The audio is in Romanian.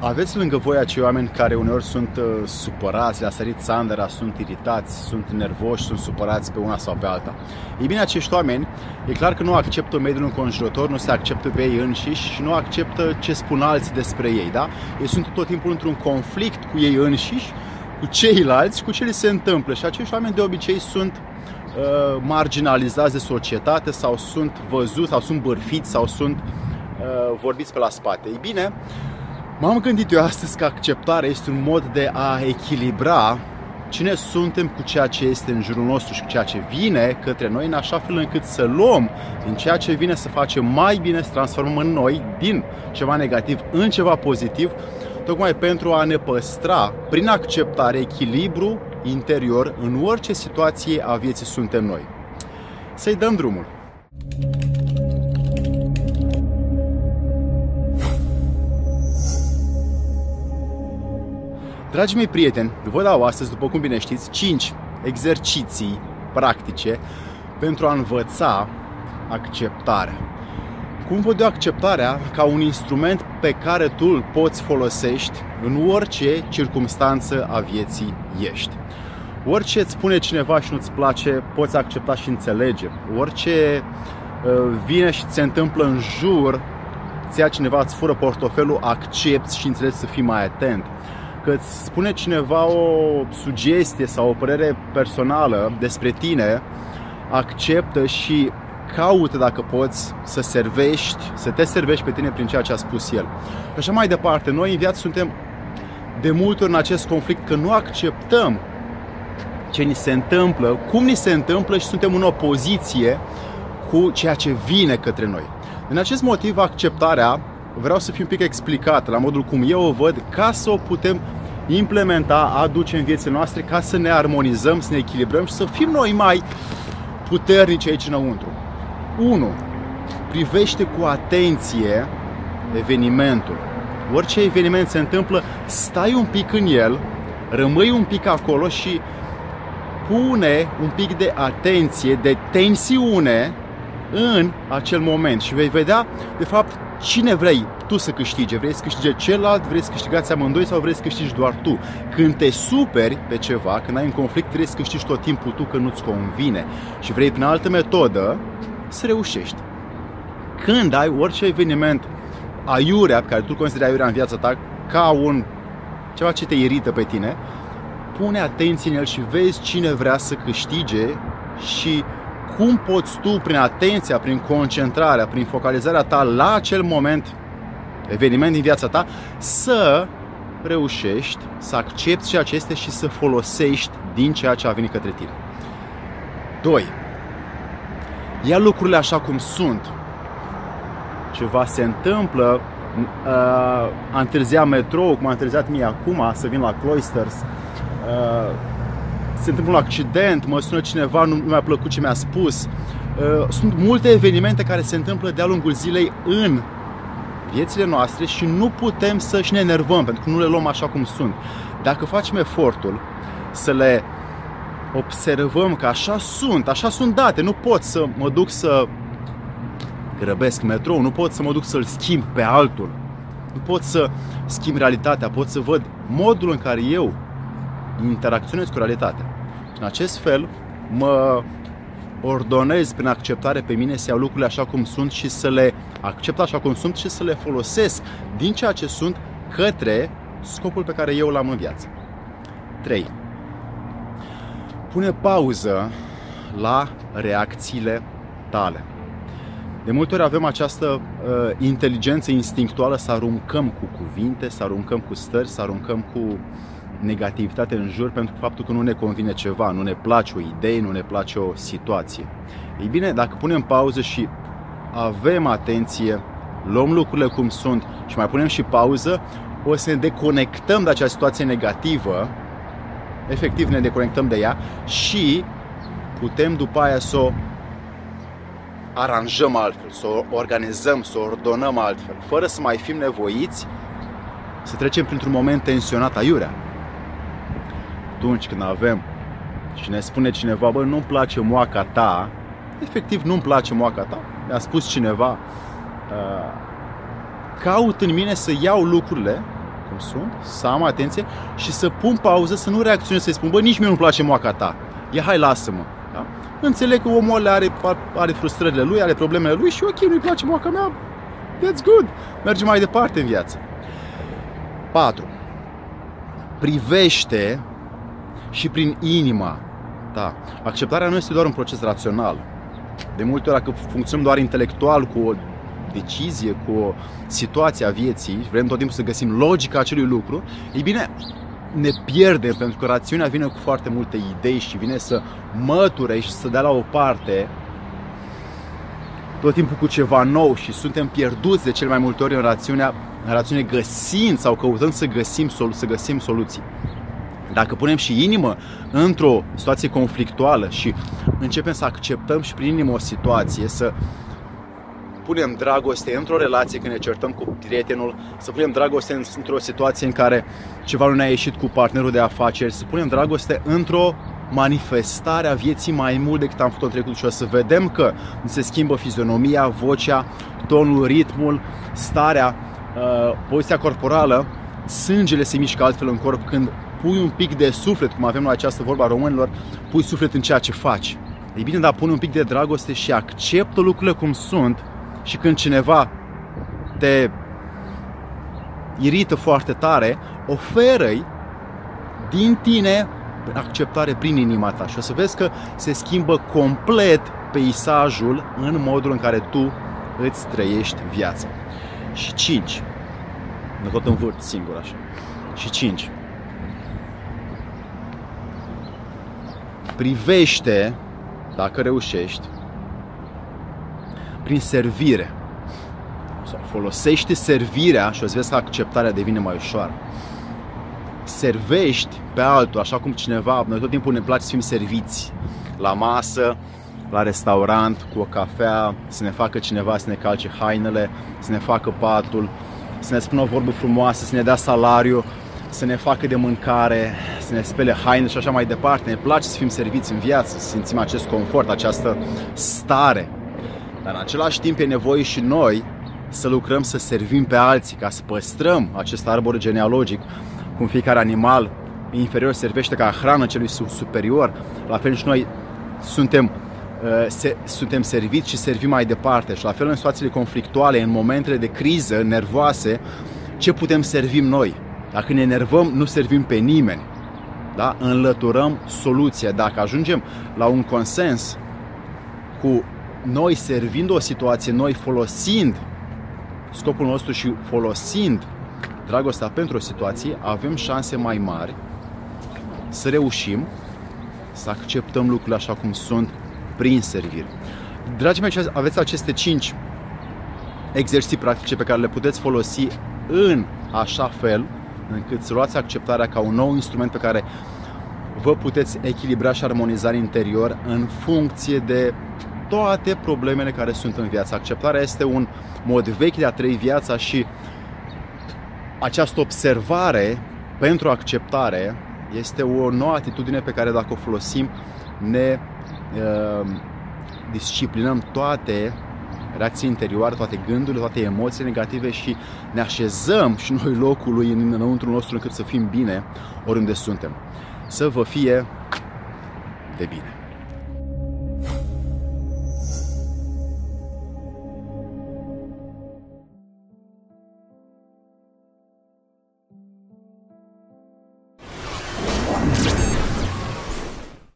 Aveți lângă voi acei oameni care uneori sunt uh, supărați, le-a sărit sandera, sunt iritați, sunt nervoși, sunt supărați pe una sau pe alta. Ei bine, acești oameni, e clar că nu acceptă mediul înconjurător, nu se acceptă pe ei înșiși și nu acceptă ce spun alții despre ei, da? Ei sunt tot timpul într-un conflict cu ei înșiși, cu ceilalți, cu ce li se întâmplă și acești oameni de obicei sunt uh, marginalizați de societate sau sunt văzuți sau sunt bărfiți sau sunt uh, vorbiți pe la spate. Ei bine, M-am gândit eu astăzi că acceptarea este un mod de a echilibra cine suntem cu ceea ce este în jurul nostru și cu ceea ce vine către noi, în așa fel încât să luăm din ceea ce vine să facem mai bine, să transformăm în noi, din ceva negativ în ceva pozitiv, tocmai pentru a ne păstra, prin acceptare, echilibru interior în orice situație a vieții suntem noi. Să-i dăm drumul! Dragii mei prieteni, vă dau astăzi, după cum bine știți, 5 exerciții practice pentru a învăța acceptarea. Cum văd eu acceptarea ca un instrument pe care tu îl poți folosești în orice circunstanță a vieții ești. Orice îți spune cineva și nu-ți place, poți accepta și înțelege. Orice uh, vine și ți se întâmplă în jur, ți ia cineva, îți fură portofelul, accepti și înțelegi să fii mai atent că îți spune cineva o sugestie sau o părere personală despre tine, acceptă și caută dacă poți să servești, să te servești pe tine prin ceea ce a spus el. Și așa mai departe, noi în viață suntem de multe ori în acest conflict că nu acceptăm ce ni se întâmplă, cum ni se întâmplă și suntem în opoziție cu ceea ce vine către noi. Din acest motiv, acceptarea vreau să fiu un pic explicat la modul cum eu o văd ca să o putem implementa, aduce în viețile noastre ca să ne armonizăm, să ne echilibrăm și să fim noi mai puternici aici înăuntru. 1. Privește cu atenție evenimentul. Orice eveniment se întâmplă, stai un pic în el, rămâi un pic acolo și pune un pic de atenție, de tensiune în acel moment și vei vedea, de fapt, cine vrei tu să câștige. Vrei să câștige celălalt, vrei să câștigați amândoi sau vrei să câștigi doar tu. Când te superi pe ceva, când ai un conflict, trebuie să câștigi tot timpul tu că nu-ți convine și vrei prin altă metodă să reușești. Când ai orice eveniment aiurea, pe care tu consideri aiurea în viața ta, ca un ceva ce te irită pe tine, pune atenție în el și vezi cine vrea să câștige și cum poți tu, prin atenția, prin concentrarea, prin focalizarea ta la acel moment, eveniment din viața ta, să reușești să accepti ceea ce este și să folosești din ceea ce a venit către tine. 2. Ia lucrurile așa cum sunt. Ceva se întâmplă, uh, a întârziat metrou, cum a întârziat mie acum să vin la Cloisters, uh, se întâmplă un accident, mă sună cineva, nu, nu mi-a plăcut ce mi-a spus. Uh, sunt multe evenimente care se întâmplă de-a lungul zilei în viețile noastre și nu putem să și ne enervăm pentru că nu le luăm așa cum sunt. Dacă facem efortul să le observăm că așa sunt, așa sunt date, nu pot să mă duc să grăbesc metrou, nu pot să mă duc să-l schimb pe altul, nu pot să schimb realitatea, pot să văd modul în care eu interacționez cu realitatea. Și în acest fel mă ordonez prin acceptare pe mine să iau lucrurile așa cum sunt și să le accept așa cum sunt și să le folosesc din ceea ce sunt către scopul pe care eu l-am în viață. 3. Pune pauză la reacțiile tale. De multe ori avem această uh, inteligență instinctuală să aruncăm cu cuvinte, să aruncăm cu stări, să aruncăm cu negativitate în jur pentru faptul că nu ne convine ceva, nu ne place o idee, nu ne place o situație. Ei bine, dacă punem pauză și avem atenție, luăm lucrurile cum sunt și mai punem și pauză, o să ne deconectăm de acea situație negativă, efectiv ne deconectăm de ea și putem după aia să o aranjăm altfel, să o organizăm, să o ordonăm altfel, fără să mai fim nevoiți să trecem printr-un moment tensionat aiurea atunci când avem și ne spune cineva, bă, nu-mi place moaca ta, efectiv nu-mi place moaca ta, mi-a spus cineva, uh, caut în mine să iau lucrurile cum sunt, să am atenție și să pun pauză, să nu reacționez, să-i spun, bă, nici mie nu-mi place moaca ta. Ia, hai, lasă-mă. Da? Înțeleg că omul ăla are, are frustrările lui, are problemele lui și ok, nu-i place moaca mea, that's good. Mergem mai departe în viață. 4. Privește și prin inima ta. Acceptarea nu este doar un proces rațional. De multe ori, dacă funcționăm doar intelectual cu o decizie, cu o situație a vieții, vrem tot timpul să găsim logica acelui lucru, ei bine, ne pierdem pentru că rațiunea vine cu foarte multe idei și vine să măture și să dea la o parte tot timpul cu ceva nou și suntem pierduți de cel mai multe ori în rațiunea, în rațiune găsind sau căutând să găsim, să găsim soluții. Dacă punem și inimă într-o situație conflictuală și începem să acceptăm și prin inimă o situație, să punem dragoste într-o relație când ne certăm cu prietenul, să punem dragoste într-o situație în care ceva nu ne-a ieșit cu partenerul de afaceri, să punem dragoste într-o manifestare a vieții mai mult decât am făcut în trecut și o să vedem că se schimbă fizionomia, vocea, tonul, ritmul, starea, uh, poziția corporală, sângele se mișcă altfel în corp când pui un pic de suflet, cum avem noi această vorba a românilor, pui suflet în ceea ce faci. Ei bine, dar pune un pic de dragoste și acceptă lucrurile cum sunt și când cineva te irită foarte tare, oferă-i din tine acceptare prin inima ta și o să vezi că se schimbă complet peisajul în modul în care tu îți trăiești viața. Și 5. Nu tot învârt singur așa. Și 5. privește, dacă reușești, prin servire. Sau folosește servirea și o să vezi că acceptarea devine mai ușoară. Servești pe altul, așa cum cineva, noi tot timpul ne place să fim serviți la masă, la restaurant, cu o cafea, să ne facă cineva să ne calce hainele, să ne facă patul, să ne spună o vorbă frumoasă, să ne dea salariu, să ne facă de mâncare, să ne spele haine și așa mai departe. Ne place să fim serviți în viață, să simțim acest confort, această stare. Dar în același timp e nevoie și noi să lucrăm să servim pe alții, ca să păstrăm acest arbor genealogic, cum fiecare animal inferior servește ca hrană celui superior, la fel și noi suntem, uh, se, suntem serviți și servim mai departe. Și la fel în situațiile conflictuale, în momentele de criză nervoase, ce putem servim noi? Dacă ne enervăm, nu servim pe nimeni. Da? Înlăturăm soluția. Dacă ajungem la un consens cu noi servind o situație, noi folosind scopul nostru și folosind dragostea pentru o situație, avem șanse mai mari să reușim să acceptăm lucrurile așa cum sunt prin servire. Dragii mei, aveți aceste 5 exerciții practice pe care le puteți folosi în așa fel încât să luați acceptarea ca un nou instrument pe care vă puteți echilibra și armoniza în interior în funcție de toate problemele care sunt în viață. Acceptarea este un mod vechi de a trăi viața și această observare pentru acceptare este o nouă atitudine pe care dacă o folosim ne uh, disciplinăm toate reacții interioare, toate gândurile, toate emoțiile negative și ne așezăm și noi locului înăuntru nostru încât să fim bine oriunde suntem. Să vă fie de bine!